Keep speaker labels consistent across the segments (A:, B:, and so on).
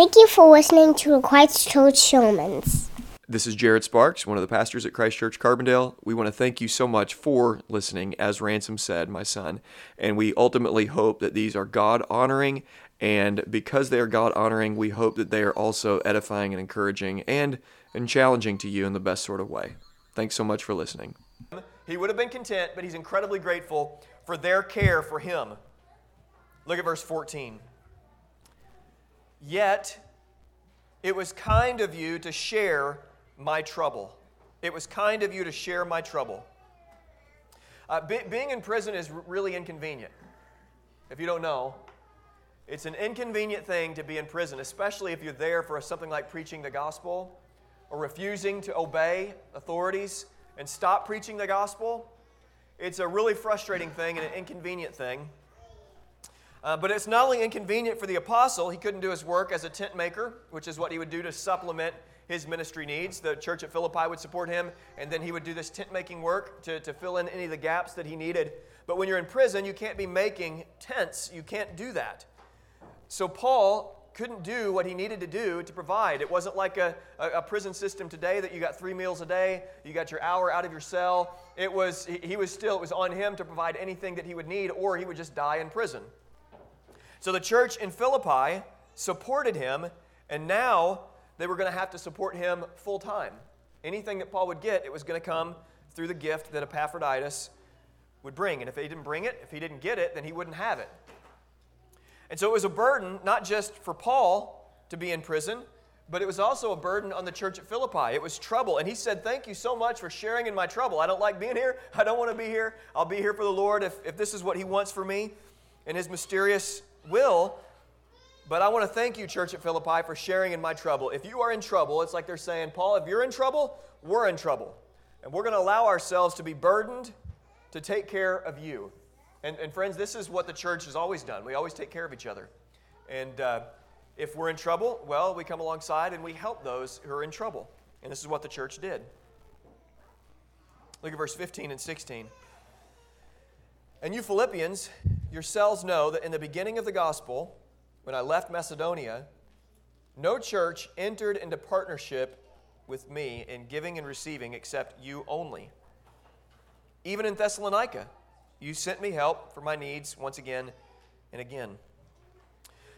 A: Thank you for listening to Christ Church Sermons.
B: This is Jared Sparks, one of the pastors at Christ Church Carbondale. We want to thank you so much for listening, as Ransom said, my son. And we ultimately hope that these are God honoring. And because they are God honoring, we hope that they are also edifying and encouraging and, and challenging to you in the best sort of way. Thanks so much for listening.
C: He would have been content, but he's incredibly grateful for their care for him. Look at verse 14. Yet it was kind of you to share my trouble. It was kind of you to share my trouble. Uh, be, being in prison is really inconvenient. If you don't know, it's an inconvenient thing to be in prison, especially if you're there for something like preaching the gospel or refusing to obey authorities and stop preaching the gospel. It's a really frustrating thing and an inconvenient thing. Uh, but it's not only inconvenient for the apostle, he couldn't do his work as a tent maker, which is what he would do to supplement his ministry needs. The church at Philippi would support him, and then he would do this tent making work to, to fill in any of the gaps that he needed. But when you're in prison, you can't be making tents. You can't do that. So Paul couldn't do what he needed to do to provide. It wasn't like a, a, a, prison system today that you got three meals a day, you got your hour out of your cell. It was, he, he was still, it was on him to provide anything that he would need, or he would just die in prison. So the church in Philippi supported him, and now they were going to have to support him full time. Anything that Paul would get, it was going to come through the gift that Epaphroditus would bring. And if he didn't bring it, if he didn't get it, then he wouldn't have it. And so it was a burden, not just for Paul to be in prison, but it was also a burden on the church at Philippi. It was trouble. And he said, Thank you so much for sharing in my trouble. I don't like being here. I don't want to be here. I'll be here for the Lord if, if this is what he wants for me. In his mysterious will. But I want to thank you, Church at Philippi, for sharing in my trouble. If you are in trouble, it's like they're saying, Paul, if you're in trouble, we're in trouble. And we're going to allow ourselves to be burdened to take care of you. And, and friends, this is what the church has always done. We always take care of each other. And uh, if we're in trouble, well, we come alongside and we help those who are in trouble. And this is what the church did. Look at verse 15 and 16. And you Philippians yourselves know that in the beginning of the gospel, when I left Macedonia, no church entered into partnership with me in giving and receiving except you only. Even in Thessalonica, you sent me help for my needs once again and again.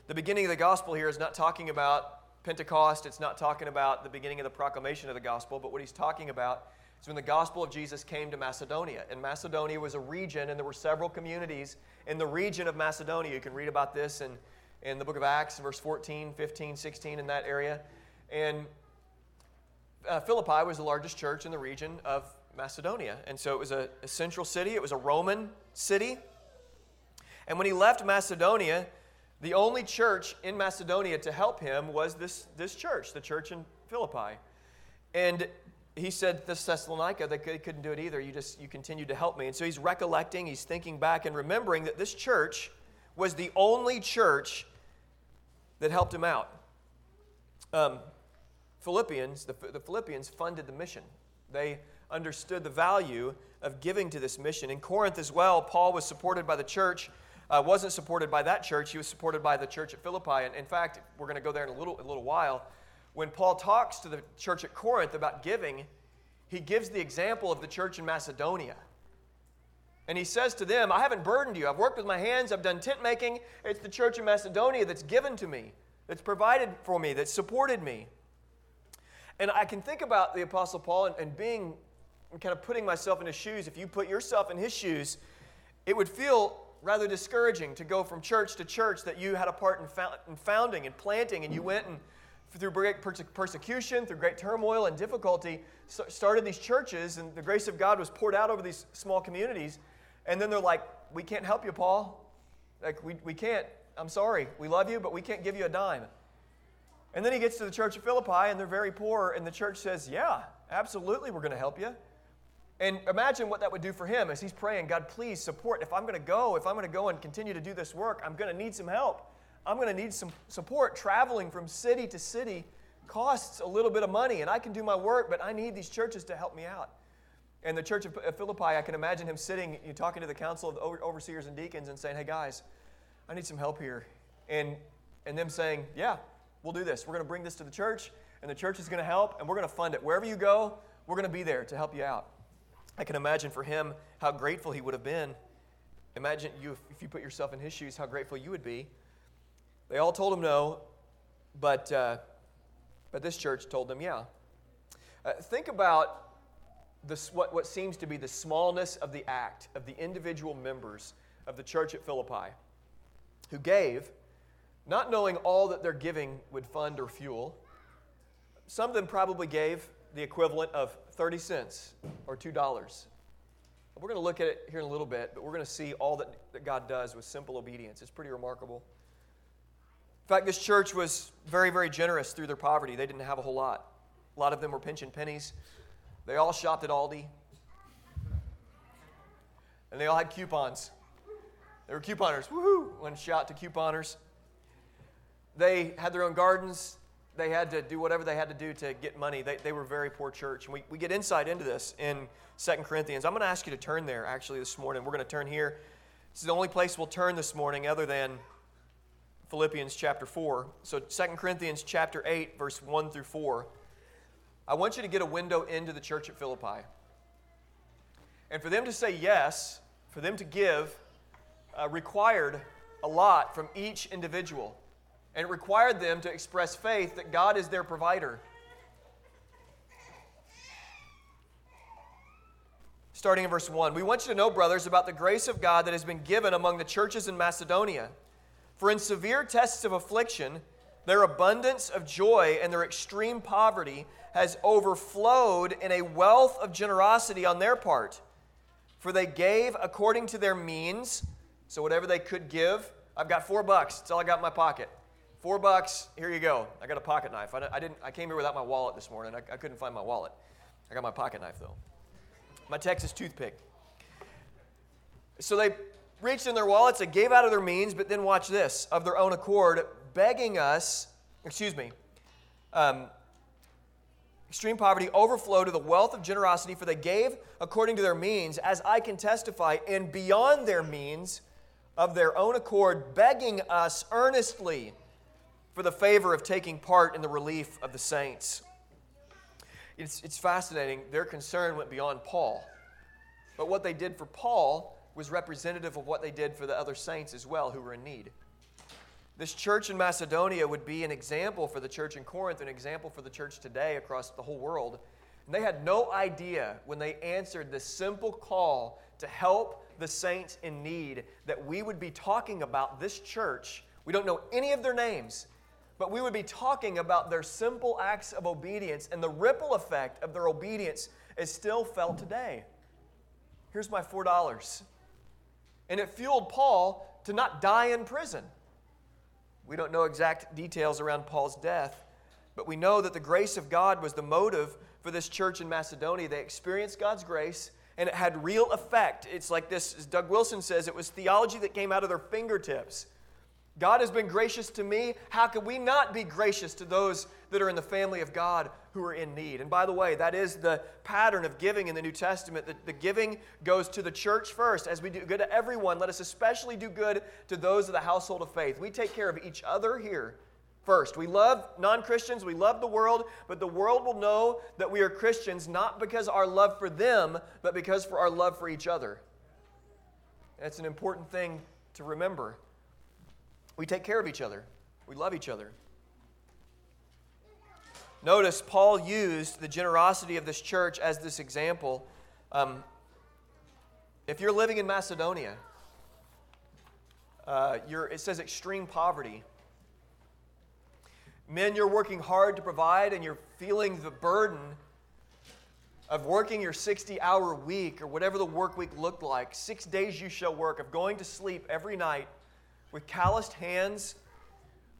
C: The beginning of the gospel here is not talking about Pentecost, it's not talking about the beginning of the proclamation of the gospel, but what he's talking about is when the gospel of Jesus came to Macedonia. And Macedonia was a region, and there were several communities in the region of Macedonia. You can read about this in, in the book of Acts, verse 14, 15, 16, in that area. And uh, Philippi was the largest church in the region of Macedonia. And so it was a, a central city, it was a Roman city. And when he left Macedonia, the only church in Macedonia to help him was this, this church, the church in Philippi. And he said this Thessalonica that they couldn't do it either. You just you continued to help me. And so he's recollecting, he's thinking back and remembering that this church was the only church that helped him out. Um, Philippians, the, the Philippians funded the mission. They understood the value of giving to this mission. In Corinth as well, Paul was supported by the church. Uh, wasn't supported by that church. He was supported by the church at Philippi. And in fact, we're going to go there in a little, a little while when Paul talks to the church at Corinth about giving, he gives the example of the church in Macedonia. And he says to them, I haven't burdened you. I've worked with my hands, I've done tent making. It's the church in Macedonia that's given to me, that's provided for me, that's supported me. And I can think about the Apostle Paul and, and being kind of putting myself in his shoes. If you put yourself in his shoes, it would feel rather discouraging to go from church to church that you had a part in, founding and planting, and you went and through great persecution, through great turmoil and difficulty, started these churches, and the grace of God was poured out over these small communities. And then they're like, We can't help you, Paul. Like, we, we can't. I'm sorry. We love you, but we can't give you a dime. And then he gets to the church of Philippi, and they're very poor, and the church says, Yeah, absolutely, we're going to help you. And imagine what that would do for him as he's praying, God, please support. If I'm going to go, if I'm going to go and continue to do this work, I'm going to need some help. I'm going to need some support. Traveling from city to city costs a little bit of money, and I can do my work, but I need these churches to help me out. And the church of Philippi, I can imagine him sitting, you talking to the council of overseers and deacons and saying, hey guys, I need some help here. And, and them saying, yeah, we'll do this. We're going to bring this to the church, and the church is going to help, and we're going to fund it. Wherever you go, we're going to be there to help you out. I can imagine for him how grateful he would have been. Imagine you if you put yourself in his shoes, how grateful you would be. They all told him no, but, uh, but this church told them yeah. Uh, think about this, what, what seems to be the smallness of the act of the individual members of the church at Philippi who gave, not knowing all that their giving would fund or fuel. Some of them probably gave the equivalent of 30 cents or $2. We're going to look at it here in a little bit, but we're going to see all that, that God does with simple obedience. It's pretty remarkable. In fact, this church was very, very generous through their poverty. They didn't have a whole lot. A lot of them were pinching pennies. They all shopped at Aldi. And they all had coupons. They were couponers. Woohoo! One shout to couponers. They had their own gardens. They had to do whatever they had to do to get money. They, they were a very poor church. And we, we get insight into this in 2 Corinthians. I'm going to ask you to turn there actually this morning. We're going to turn here. This is the only place we'll turn this morning other than Philippians chapter 4. So 2 Corinthians chapter 8, verse 1 through 4. I want you to get a window into the church at Philippi. And for them to say yes, for them to give, uh, required a lot from each individual. And it required them to express faith that God is their provider. Starting in verse 1, we want you to know, brothers, about the grace of God that has been given among the churches in Macedonia. For in severe tests of affliction, their abundance of joy and their extreme poverty has overflowed in a wealth of generosity on their part. For they gave according to their means, so whatever they could give. I've got four bucks. That's all I got in my pocket. Four bucks. Here you go. I got a pocket knife. I, didn't. I came here without my wallet this morning. I, I couldn't find my wallet. I got my pocket knife though. My Texas toothpick. So they reached in their wallets. They gave out of their means, but then watch this of their own accord, begging us. Excuse me. Um, extreme poverty overflowed to the wealth of generosity, for they gave according to their means, as I can testify, and beyond their means of their own accord, begging us earnestly for the favor of taking part in the relief of the saints. It's, it's fascinating. Their concern went beyond Paul. But what they did for Paul was representative of what they did for the other saints as well who were in need. This church in Macedonia would be an example for the church in Corinth, an example for the church today across the whole world. And they had no idea when they answered this simple call to help the saints in need that we would be talking about this church. We don't know any of their names, but we would be talking about their simple acts of obedience, and the ripple effect of their obedience is still felt today. Here's my $4. And it fueled Paul to not die in prison. We don't know exact details around Paul's death, but we know that the grace of God was the motive for this church in Macedonia. They experienced God's grace and it had real effect. It's like this, Doug Wilson says, it was theology that came out of their fingertips. God has been gracious to me. How could we not be gracious to those that are in the family of God who are in need? And by the way, that is the pattern of giving in the New Testament. The, the giving goes to the church first. As we do good to everyone, let us especially do good to those of the household of faith. We take care of each other here first. We love non Christians, we love the world, but the world will know that we are Christians not because our love for them, but because for our love for each other. That's an important thing to remember. We take care of each other, we love each other. Notice Paul used the generosity of this church as this example. Um, if you're living in Macedonia, uh, it says extreme poverty. Men, you're working hard to provide and you're feeling the burden of working your 60 hour week or whatever the work week looked like, six days you shall work, of going to sleep every night with calloused hands,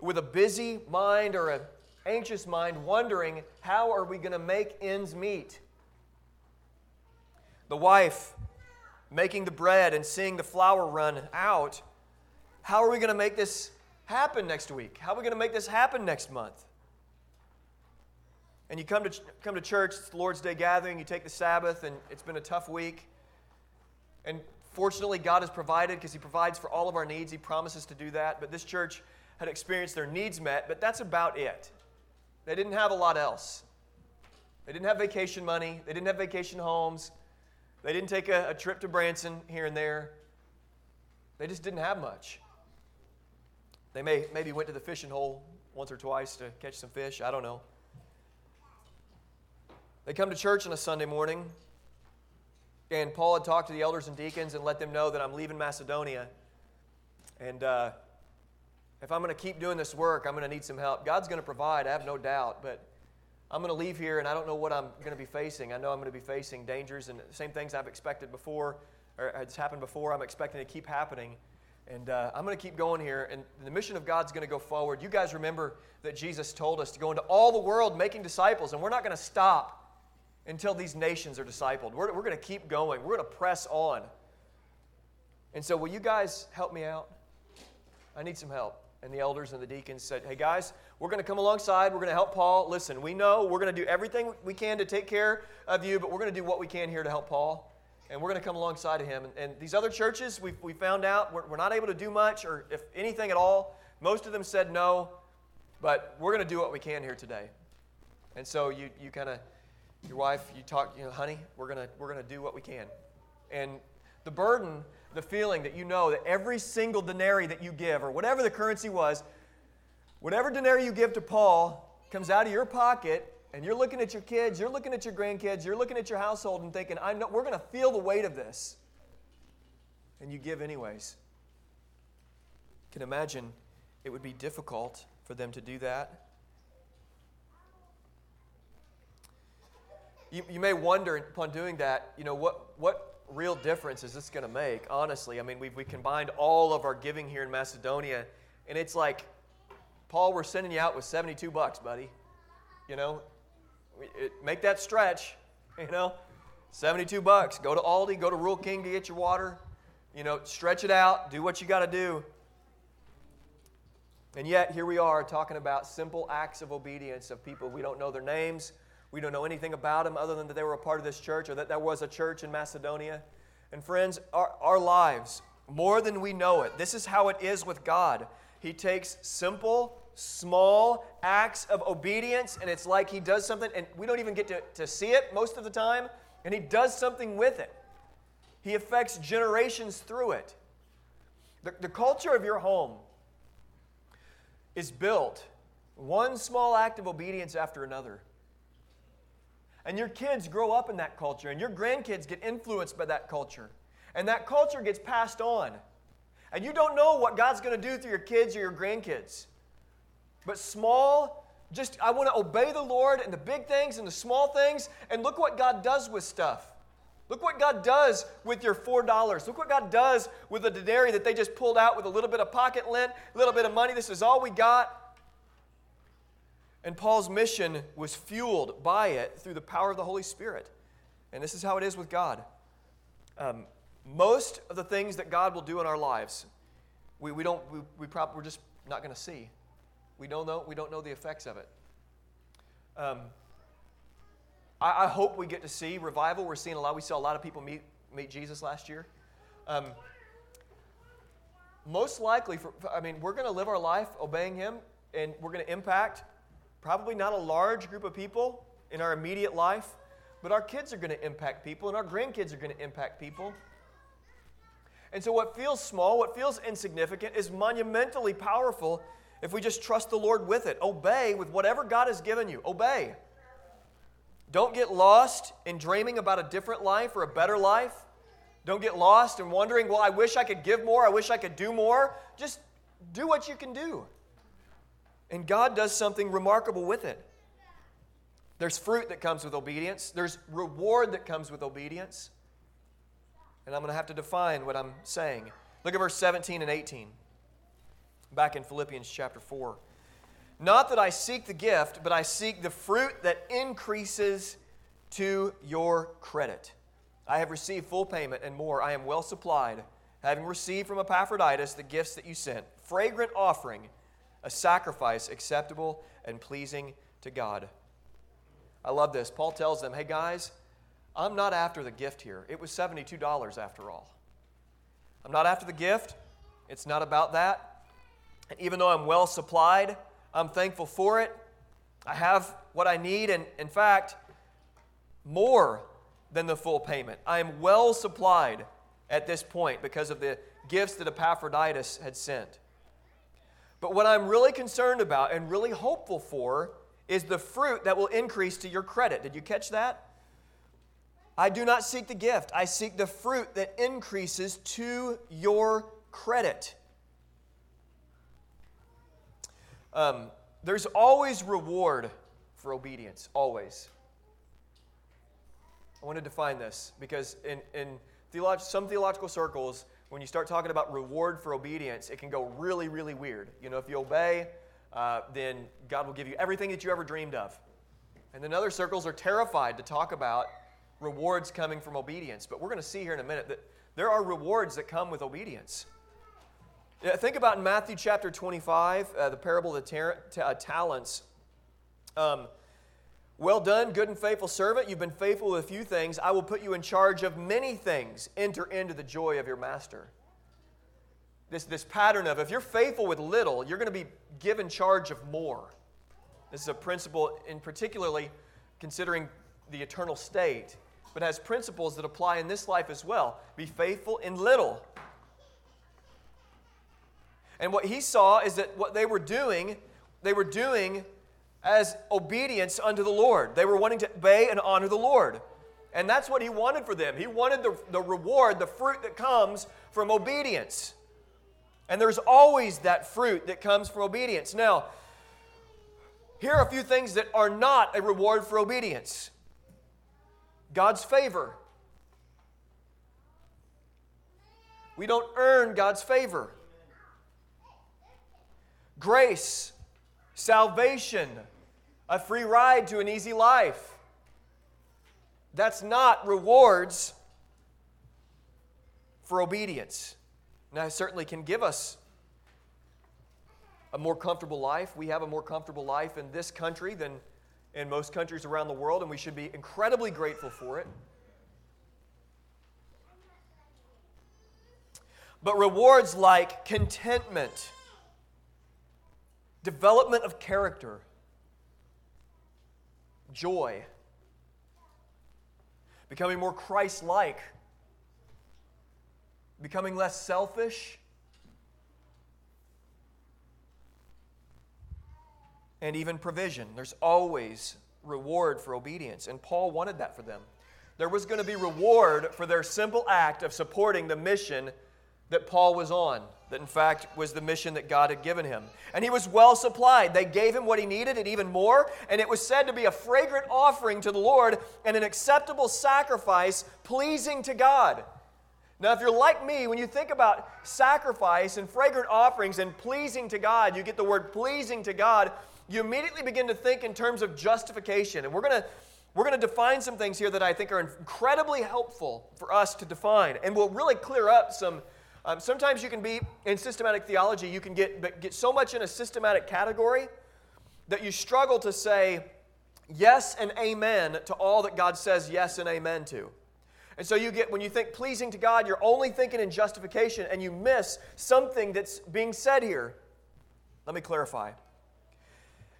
C: with a busy mind or an anxious mind, wondering how are we going to make ends meet? The wife making the bread and seeing the flour run out. How are we going to make this happen next week? How are we going to make this happen next month? And you come to, come to church, it's the Lord's Day gathering, you take the Sabbath, and it's been a tough week. And Fortunately, God has provided because He provides for all of our needs. He promises to do that. But this church had experienced their needs met, but that's about it. They didn't have a lot else. They didn't have vacation money, they didn't have vacation homes, they didn't take a, a trip to Branson here and there. They just didn't have much. They may, maybe went to the fishing hole once or twice to catch some fish. I don't know. They come to church on a Sunday morning, and Paul had talked to the elders and deacons and let them know that I'm leaving Macedonia. And uh, if I'm going to keep doing this work, I'm going to need some help. God's going to provide, I have no doubt, but I'm going to leave here and I don't know what I'm going to be facing. I know I'm going to be facing dangers and the same things I've expected before, or it's happened before, I'm expecting to keep happening. And uh, I'm going to keep going here, and the mission of God's going to go forward. You guys remember that Jesus told us to go into all the world making disciples, and we're not going to stop until these nations are discipled. We're, we're going to keep going, we're going to press on. And so, will you guys help me out? I need some help. And the elders and the deacons said, Hey guys, we're going to come alongside. We're going to help Paul. Listen, we know we're going to do everything we can to take care of you, but we're going to do what we can here to help Paul and we're going to come alongside of him. And, and these other churches, we we found out we're, we're, not able to do much, or if anything at all. Most of them said no, but we're going to do what we can here today. And so you, you kind of, your wife, you talk, you know, honey, we're to we're to do what we can. And the burden, the feeling that you know that every single denarii that you give, or whatever the currency was, whatever denarii you give to Paul comes out of your pocket and you're looking at your kids, you're looking at your grandkids, you're looking at your household and thinking, I know we're to feel the weight of this. And you give anyways. You can imagine it would be difficult for them to do that. You, you may wonder upon doing that, you know, what, what real difference is this going to make? Honestly, I mean, we've we combined all of our giving here in Macedonia, and it's like, Paul, we're sending you out with 72 bucks, buddy. You know, it, make that stretch, you know. 72 bucks. Go to Aldi, go to Rural King to get your water. You know, stretch it out, do what you got to do. And yet, here we are talking about simple acts of obedience of people. We don't know their names. We don't know anything about them other than that they were a part of this church or that there was a church in Macedonia. And friends, our, our lives, more than we know it, this is how it is with God. He takes simple, small acts of obedience, and it's like he does something, and we don't even get to, to see it most of the time, and he does something with it. He affects generations through it. The, the culture of your home is built one small act of obedience after another. And your kids grow up in that culture, and your grandkids get influenced by that culture. And that culture gets passed on. And you don't know what God's going to do through your kids or your grandkids. But small, just I want to obey the Lord and the big things and the small things. And look what God does with stuff. Look what God does with your $4. Look what God does with the denarii that they just pulled out with a little bit of pocket lint, a little bit of money. This is all we got. And Paul's mission was fueled by it through the power of the Holy Spirit. And this is how it is with God. Um, most of the things that God will do in our lives, we, we don't, we, we probably, we're just not going to see. We don't know, we don't know the effects of it. Um, I, I, hope we get to see revival. We're seeing a lot. We saw a lot of people meet, meet Jesus last year. Um, most likely, for, I mean, we're going to live our life obeying Him, and we're going to impact probably not a large group of people in our immediate life, but our kids are going to impact people, and our grandkids are going to impact people. And so, what feels small, what feels insignificant, is monumentally powerful if we just trust the Lord with it. Obey with whatever God has given you. Obey. Don't get lost in dreaming about a different life or a better life. Don't get lost in wondering, well, I wish I could give more, I wish I could do more. Just do what you can do. And God does something remarkable with it. There's fruit that comes with obedience, there's reward that comes with obedience. And I'm going to have to define what I'm saying. Look at verse 17 and 18 back in Philippians chapter 4. Not that I seek the gift, but I seek the fruit that increases to your credit. I have received full payment and more. I am well supplied, having received from Epaphroditus the gifts that you sent, fragrant offering, a sacrifice acceptable and pleasing to God. I love this. Paul tells them, hey guys, I'm not after the gift here. It was $72 after all. I'm not after the gift. It's not about that. And even though I'm well supplied, I'm thankful for it. I have what I need, and in fact, more than the full payment. I am well supplied at this point because of the gifts that Epaphroditus had sent. But what I'm really concerned about and really hopeful for is the fruit that will increase to your credit. Did you catch that? I do not seek the gift, I seek the fruit that increases to your credit. Um, there's always reward for obedience, always. I want to define this because in, in theolog- some theological circles, when you start talking about reward for obedience, it can go really, really weird. You know, if you obey, uh, then God will give you everything that you ever dreamed of. And then other circles are terrified to talk about rewards coming from obedience. But we're going to see here in a minute that there are rewards that come with obedience. Yeah, think about in Matthew chapter 25, uh, the parable of the uh, talents. Um, well done, good and faithful servant. You've been faithful with a few things. I will put you in charge of many things. Enter into the joy of your master. This, this pattern of if you're faithful with little, you're going to be given charge of more. This is a principle, in particularly considering the eternal state, but has principles that apply in this life as well. Be faithful in little. And what he saw is that what they were doing, they were doing as obedience unto the Lord. They were wanting to obey and honor the Lord. And that's what he wanted for them. He wanted the, the reward, the fruit that comes from obedience. And there's always that fruit that comes from obedience. Now, here are a few things that are not a reward for obedience God's favor. We don't earn God's favor. Grace, salvation, a free ride to an easy life. That's not rewards for obedience. Now, it certainly can give us a more comfortable life. We have a more comfortable life in this country than in most countries around the world, and we should be incredibly grateful for it. But rewards like contentment, development of character, joy, becoming more Christ like, becoming less selfish, and even provision. There's always reward for obedience, and Paul wanted that for them. There was going to be reward for their simple act of supporting the mission that Paul was on, that in fact was the mission that God had given him. And he was well supplied. They gave him what he needed and even more, and it was said to be a fragrant offering to the Lord and an acceptable sacrifice pleasing to God. Now, if you're like me, when you think about sacrifice and fragrant offerings and pleasing to God, you get the word pleasing to God, you immediately begin to think in terms of justification. And we're going to we're going to define some things here that I think are incredibly helpful for us to define and will really clear up some um, sometimes you can be in systematic theology, you can get, get so much in a systematic category that you struggle to say yes and amen to all that God says yes and amen to. And so you get, when you think pleasing to God, you're only thinking in justification and you miss something that's being said here. Let me clarify.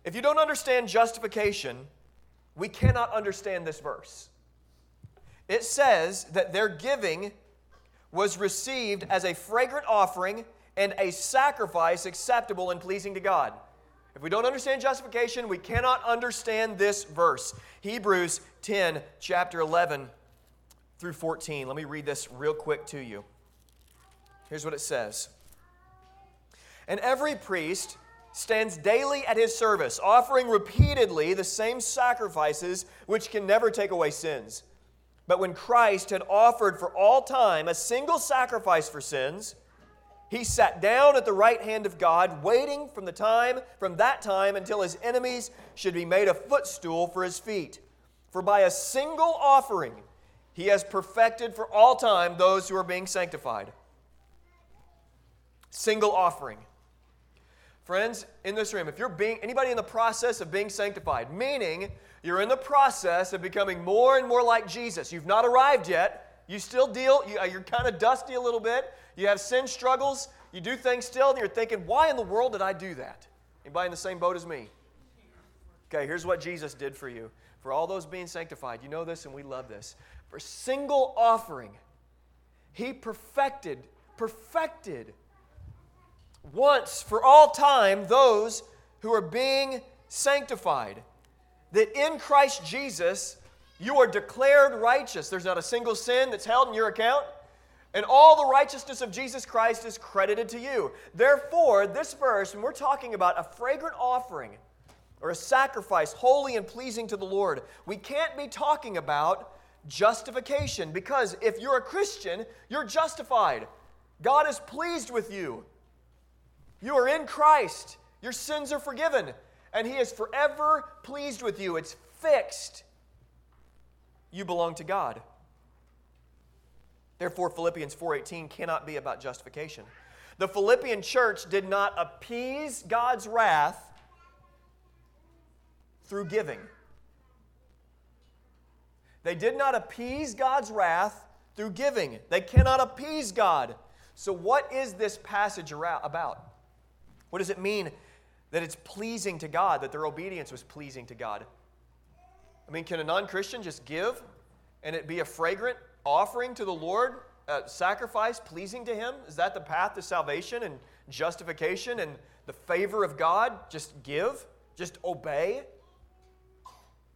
C: If you don't understand justification, we cannot understand this verse. It says that they're giving was received as a fragrant offering and a sacrifice acceptable and pleasing to God. If we don't understand justification, we cannot understand this verse. Hebrews 10, chapter 11 through 14. Let me read this real quick to you. Here's what it says And every priest stands daily at his service, offering repeatedly the same sacrifices which can never take away sins. But when Christ had offered for all time a single sacrifice for sins, he sat down at the right hand of God, waiting from the time from that time until his enemies should be made a footstool for his feet. For by a single offering he has perfected for all time those who are being sanctified. Single offering. Friends, in this room, if you're being anybody in the process of being sanctified, meaning you're in the process of becoming more and more like Jesus. You've not arrived yet. You still deal, you, are uh, kind of dusty a little bit. You have sin struggles. you do things still and you're thinking, why in the world did I do that? Anybody in the same boat as me? Okay, here's what Jesus did for you. For all those being sanctified, you know this and we love this. For single offering, he perfected, perfected once for all time those who are being sanctified. That in Christ Jesus, you are declared righteous. There's not a single sin that's held in your account. And all the righteousness of Jesus Christ is credited to you. Therefore, this verse, when we're talking about a fragrant offering or a sacrifice holy and pleasing to the Lord, we can't be talking about justification because if you're a Christian, you're justified. God is pleased with you. You are in Christ. Your sins are forgiven, and He is forever pleased with you. It's fixed. You belong to God. Therefore Philippians 4:18 cannot be about justification. The Philippian church did not appease God's wrath through giving. They did not appease God's wrath through giving. They cannot appease God. So, what is this passage about? What does it mean that it's pleasing to God, that their obedience was pleasing to God? I mean, can a non Christian just give and it be a fragrant offering to the Lord, uh, sacrifice pleasing to Him? Is that the path to salvation and justification and the favor of God? Just give? Just obey?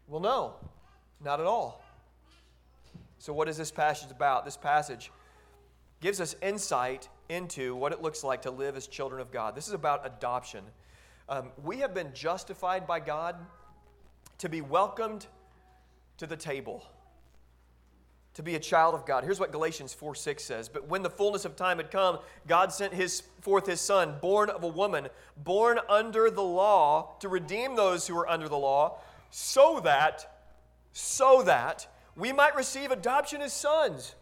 C: Well, no, not at all. So, what is this passage about? This passage gives us insight into what it looks like to live as children of God. This is about adoption. Um, we have been justified by God to be welcomed to the table to be a child of God. Here's what Galatians 4 6 says. But when the fullness of time had come, God sent his, forth his Son, born of a woman, born under the law, to redeem those who were under the law, so that, so that we might receive adoption as sons.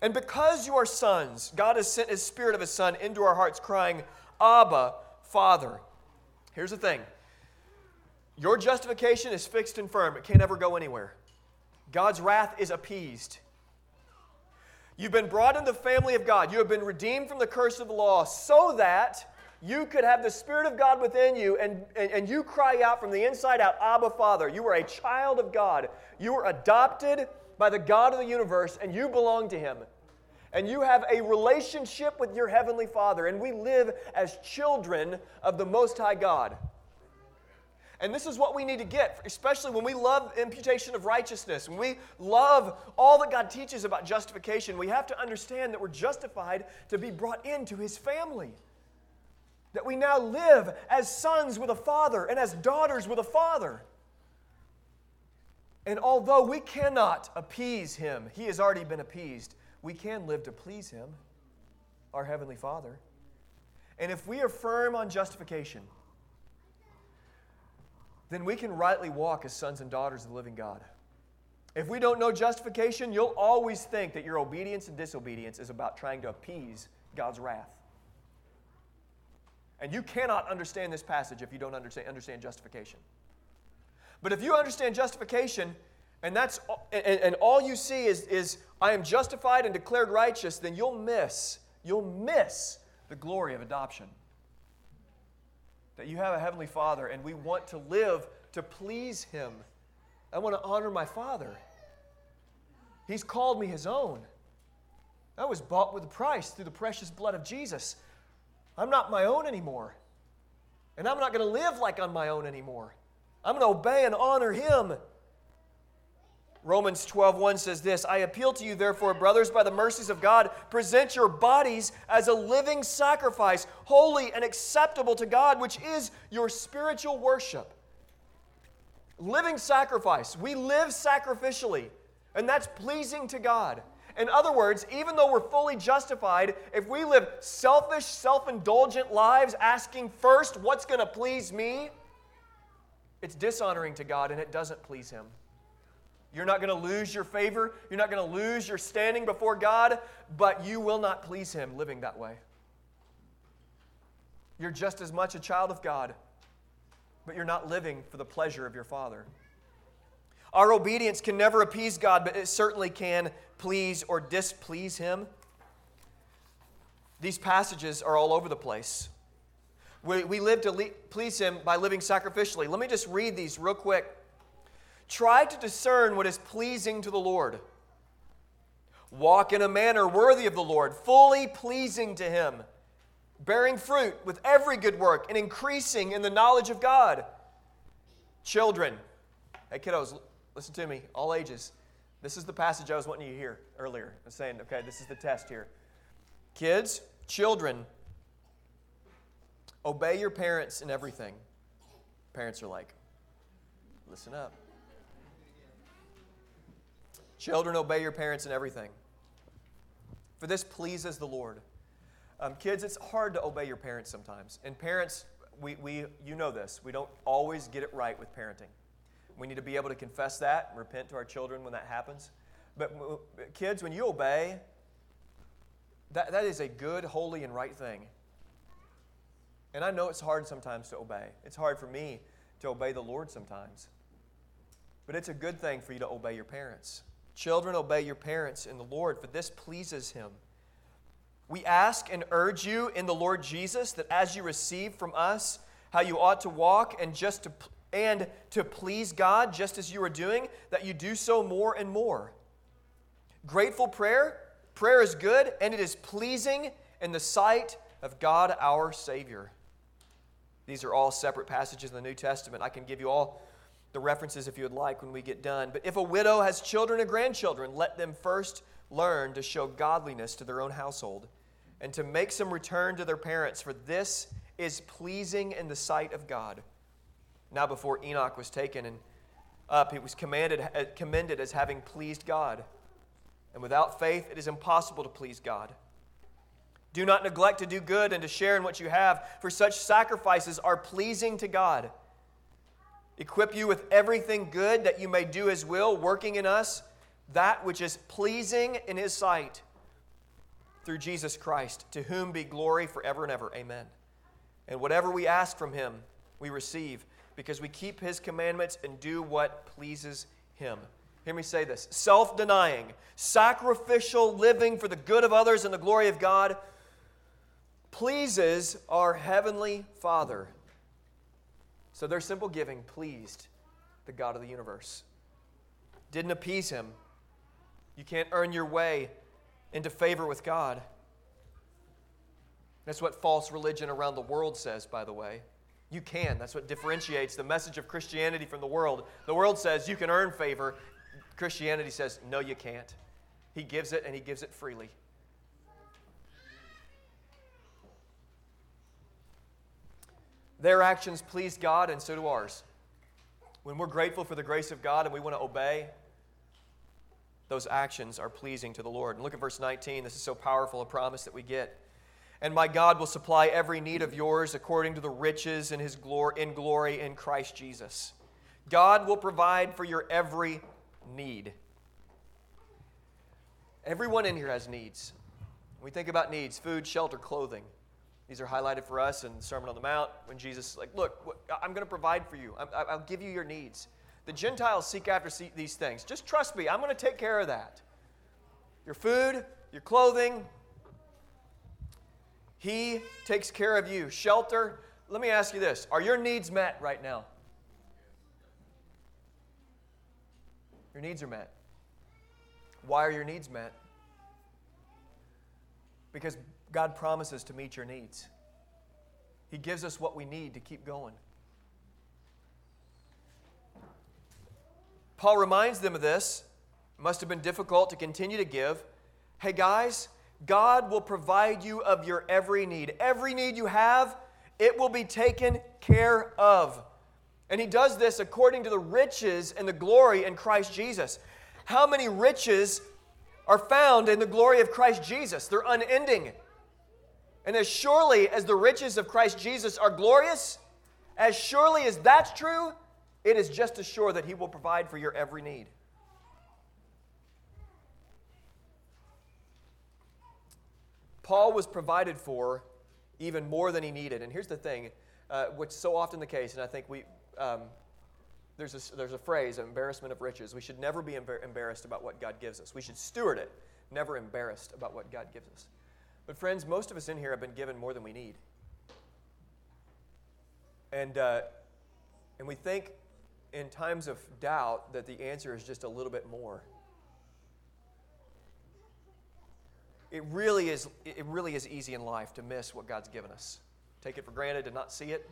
C: And because you are sons, God has sent his Spirit of his Son into our hearts, crying, Abba, Father. Here's the thing your justification is fixed and firm, it can't ever go anywhere. God's wrath is appeased. You've been brought into the family of God. You have been redeemed from the curse of the law so that you could have the Spirit of God within you and, and, and you cry out from the inside out, Abba, Father. You are a child of God. You are adopted by the God of the universe and you belong to Him. And you have a relationship with your Heavenly Father. And we live as children of the Most High God. And this is what we need to get, especially when we love imputation of righteousness, when we love all that God teaches about justification, we have to understand that we're justified to be brought into His family. That we now live as sons with a father and as daughters with a father. And although we cannot appease Him, He has already been appeased, we can live to please Him, our Heavenly Father. And if we are firm on justification, then we can rightly walk as sons and daughters of the living God. If we don't know justification, you'll always think that your obedience and disobedience is about trying to appease God's wrath. And you cannot understand this passage if you don't understand, understand justification. But if you understand justification, and that's and, and all you see is, is I am justified and declared righteous, then you'll miss, you'll miss the glory of adoption that you have a Heavenly Father and we want to live to please Him. I want to honor my Father. He's called me His own. I was bought with a price through the precious blood of Jesus. I'm not my own anymore. And I'm not going to live like I'm my own anymore. I'm going to obey and honor Him. Romans 12:1 says this, I appeal to you therefore brothers by the mercies of God present your bodies as a living sacrifice holy and acceptable to God which is your spiritual worship. Living sacrifice. We live sacrificially and that's pleasing to God. In other words, even though we're fully justified, if we live selfish, self-indulgent lives asking first what's going to please me, it's dishonoring to God and it doesn't please him. You're not going to lose your favor. You're not going to lose your standing before God, but you will not please Him living that way. You're just as much a child of God, but you're not living for the pleasure of your Father. Our obedience can never appease God, but it certainly can please or displease Him. These passages are all over the place. We, we live to le- please Him by living sacrificially. Let me just read these real quick. Try to discern what is pleasing to the Lord. Walk in a manner worthy of the Lord, fully pleasing to Him, bearing fruit with every good work and increasing in the knowledge of God. Children, hey kiddos, listen to me, all ages. This is the passage I was wanting you to hear earlier. I was saying, okay, this is the test here. Kids, children, obey your parents in everything. Parents are like, listen up. Children, obey your parents in everything. For this pleases the Lord. Um, kids, it's hard to obey your parents sometimes. And parents, we, we, you know this, we don't always get it right with parenting. We need to be able to confess that and repent to our children when that happens. But kids, when you obey, that, that is a good, holy, and right thing. And I know it's hard sometimes to obey. It's hard for me to obey the Lord sometimes. But it's a good thing for you to obey your parents. Children, obey your parents in the Lord, for this pleases Him. We ask and urge you in the Lord Jesus that as you receive from us how you ought to walk and just to and to please God just as you are doing, that you do so more and more. Grateful prayer, prayer is good and it is pleasing in the sight of God our Savior. These are all separate passages in the New Testament. I can give you all the references if you would like when we get done. But if a widow has children or grandchildren, let them first learn to show godliness to their own household and to make some return to their parents, for this is pleasing in the sight of God. Now, before Enoch was taken and up, he was commanded, uh, commended as having pleased God. And without faith, it is impossible to please God. Do not neglect to do good and to share in what you have, for such sacrifices are pleasing to God. Equip you with everything good that you may do His will, working in us that which is pleasing in His sight through Jesus Christ, to whom be glory forever and ever. Amen. And whatever we ask from Him, we receive because we keep His commandments and do what pleases Him. Hear me say this self denying, sacrificial living for the good of others and the glory of God pleases our Heavenly Father. So their simple giving pleased the God of the universe. Didn't appease him. You can't earn your way into favor with God. That's what false religion around the world says, by the way. You can. That's what differentiates the message of Christianity from the world. The world says you can earn favor. Christianity says, no, you can't. He gives it, and He gives it freely. Their actions pleased God, and so do ours. When we're grateful for the grace of God and we want to obey, those actions are pleasing to the Lord. And look at verse 19. This is so powerful a promise that we get. And my God will supply every need of yours according to the riches in his glory in glory in Christ Jesus. God will provide for your every need. Everyone in here has needs. We think about needs, food, shelter, clothing. These are highlighted for us in the Sermon on the Mount when Jesus is like, Look, I'm going to provide for you, I'll give you your needs. The Gentiles seek after these things. Just trust me, I'm going to take care of that. Your food, your clothing, He takes care of you. Shelter. Let me ask you this Are your needs met right now? Your needs are met. Why are your needs met? Because God promises to meet your needs. He gives us what we need to keep going. Paul reminds them of this. It must have been difficult to continue to give. Hey, guys, God will provide you of your every need. Every need you have, it will be taken care of. And he does this according to the riches and the glory in Christ Jesus. How many riches are found in the glory of Christ Jesus? They're unending. And as surely as the riches of Christ Jesus are glorious, as surely as that's true, it is just as sure that He will provide for your every need. Paul was provided for even more than he needed. And here's the thing, uh, which is so often the case, and I think we, um, there's, a, there's a phrase, embarrassment of riches. We should never be embar- embarrassed about what God gives us. We should steward it, never embarrassed about what God gives us. But, friends, most of us in here have been given more than we need. And, uh, and we think in times of doubt that the answer is just a little bit more. It really is, it really is easy in life to miss what God's given us. Take it for granted, to not see it,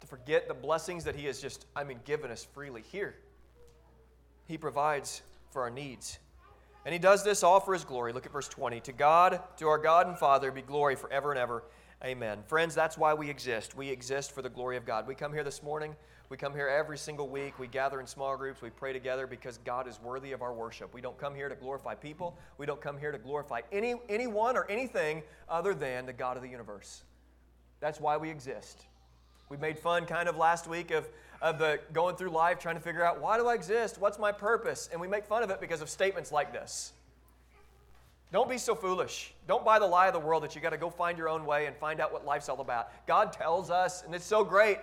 C: to forget the blessings that He has just, I mean, given us freely here. He provides for our needs. And he does this all for his glory. Look at verse 20. To God, to our God and Father, be glory forever and ever. Amen. Friends, that's why we exist. We exist for the glory of God. We come here this morning. We come here every single week. We gather in small groups. We pray together because God is worthy of our worship. We don't come here to glorify people. We don't come here to glorify any, anyone or anything other than the God of the universe. That's why we exist. We made fun kind of last week of, of the going through life trying to figure out why do I exist? What's my purpose? And we make fun of it because of statements like this. Don't be so foolish. Don't buy the lie of the world that you got to go find your own way and find out what life's all about. God tells us, and it's so great.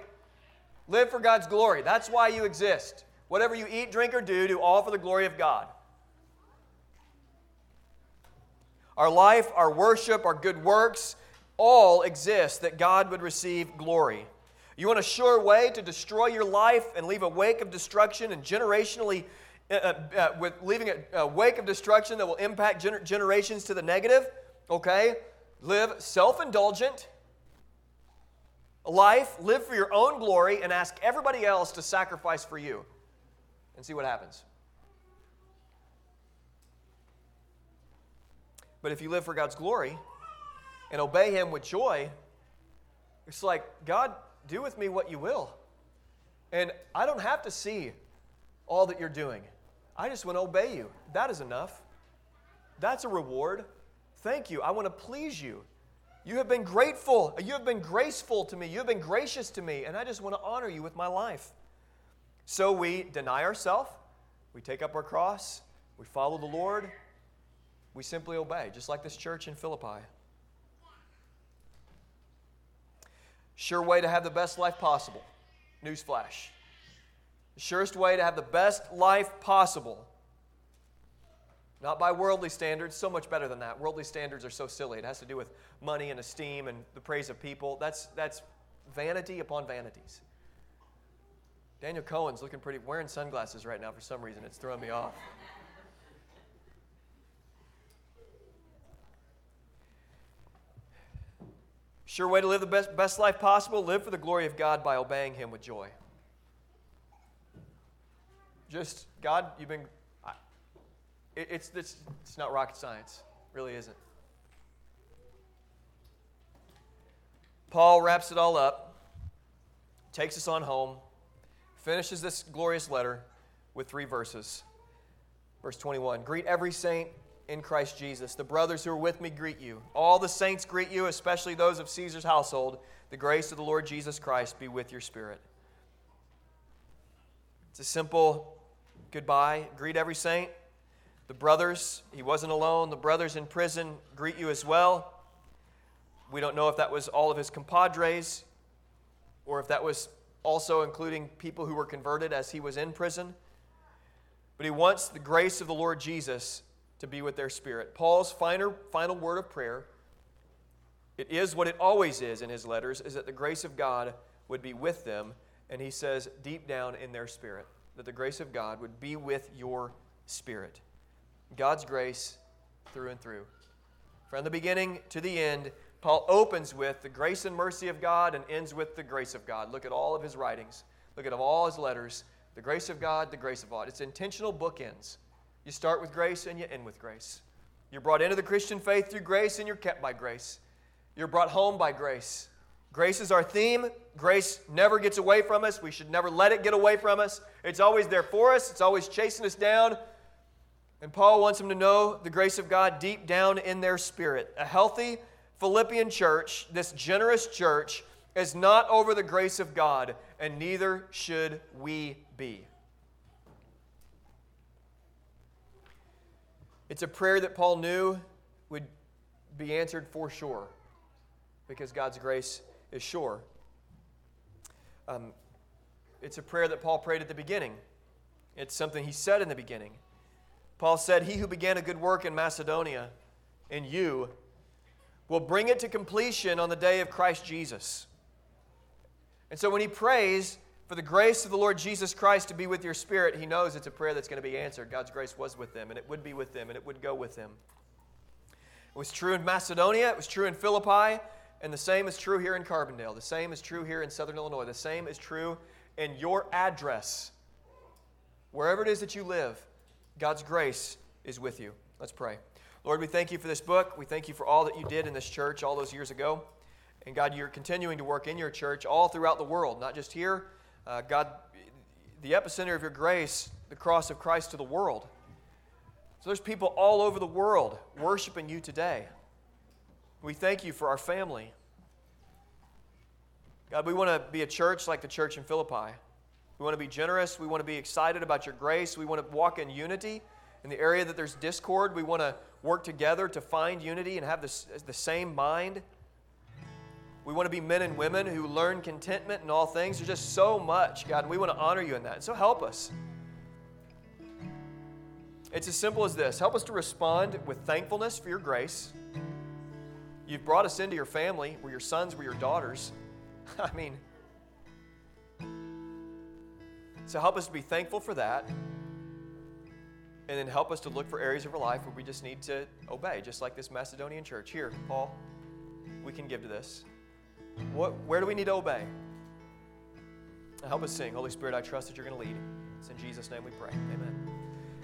C: Live for God's glory. That's why you exist. Whatever you eat, drink, or do, do all for the glory of God. Our life, our worship, our good works all exist that God would receive glory. You want a sure way to destroy your life and leave a wake of destruction and generationally, uh, uh, uh, with leaving a, a, wake of destruction that will impact gener- generations to the negative? Okay? Live self indulgent life, live for your own glory, and ask everybody else to sacrifice for you. And see what happens. But if you live for God's glory and obey Him with joy, it's like, God, do with me what you will. And I don't have to see all that you're doing. I just want to obey you. That is enough. That's a reward. Thank you. I want to please you. You have been grateful. You have been graceful to me. You have been gracious to me. And I just want to honor you with my life. So we deny ourselves. We take up our cross. We follow the Lord. We simply obey, just like this church in Philippi. Sure way to have the best life possible. Newsflash. The surest way to have the best life possible. Not by worldly standards, so much better than that. Worldly standards are so silly. It has to do with money and esteem and the praise of people. That's, that's vanity upon vanities. Daniel Cohen's looking pretty, wearing sunglasses right now for some reason. It's throwing me off. Sure way to live the best, best life possible live for the glory of God by obeying Him with joy. Just, God, you've been. It, it's, it's, it's not rocket science. It really isn't. Paul wraps it all up, takes us on home, finishes this glorious letter with three verses. Verse 21 Greet every saint in Christ Jesus. The brothers who are with me greet you. All the saints greet you, especially those of Caesar's household. The grace of the Lord Jesus Christ be with your spirit. It's a simple goodbye. Greet every saint. The brothers, he wasn't alone. The brothers in prison greet you as well. We don't know if that was all of his compadres or if that was also including people who were converted as he was in prison. But he wants the grace of the Lord Jesus to be with their spirit. Paul's final, final word of prayer, it is what it always is in his letters, is that the grace of God would be with them. And he says, deep down in their spirit, that the grace of God would be with your spirit. God's grace through and through. From the beginning to the end, Paul opens with the grace and mercy of God and ends with the grace of God. Look at all of his writings, look at all his letters. The grace of God, the grace of God. It's intentional bookends. You start with grace and you end with grace. You're brought into the Christian faith through grace and you're kept by grace. You're brought home by grace. Grace is our theme. Grace never gets away from us. We should never let it get away from us. It's always there for us, it's always chasing us down. And Paul wants them to know the grace of God deep down in their spirit. A healthy Philippian church, this generous church, is not over the grace of God, and neither should we be. It's a prayer that Paul knew would be answered for sure because God's grace is sure. Um, it's a prayer that Paul prayed at the beginning. It's something he said in the beginning. Paul said, He who began a good work in Macedonia, in you, will bring it to completion on the day of Christ Jesus. And so when he prays for the grace of the Lord Jesus Christ to be with your spirit, he knows it's a prayer that's going to be answered. God's grace was with them, and it would be with them, and it would go with them. It was true in Macedonia, it was true in Philippi, and the same is true here in Carbondale. The same is true here in Southern Illinois. The same is true in your address. Wherever it is that you live, God's grace is with you. Let's pray. Lord, we thank you for this book. We thank you for all that you did in this church all those years ago. And God, you're continuing to work in your church all throughout the world, not just here. Uh, God, the epicenter of your grace, the cross of Christ to the world. So there's people all over the world worshiping you today. We thank you for our family. God, we want to be a church like the church in Philippi. We want to be generous. We want to be excited about your grace. We want to walk in unity. In the area that there's discord, we want to work together to find unity and have this, the same mind. We want to be men and women who learn contentment in all things. There's just so much, God, and we want to honor you in that. So help us. It's as simple as this help us to respond with thankfulness for your grace. You've brought us into your family. We're your sons, we're your daughters. I mean, so help us to be thankful for that. And then help us to look for areas of our life where we just need to obey, just like this Macedonian church. Here, Paul, we can give to this. What, where do we need to obey? Help us sing. Holy Spirit, I trust that you're going to lead. It's in Jesus' name we pray. Amen.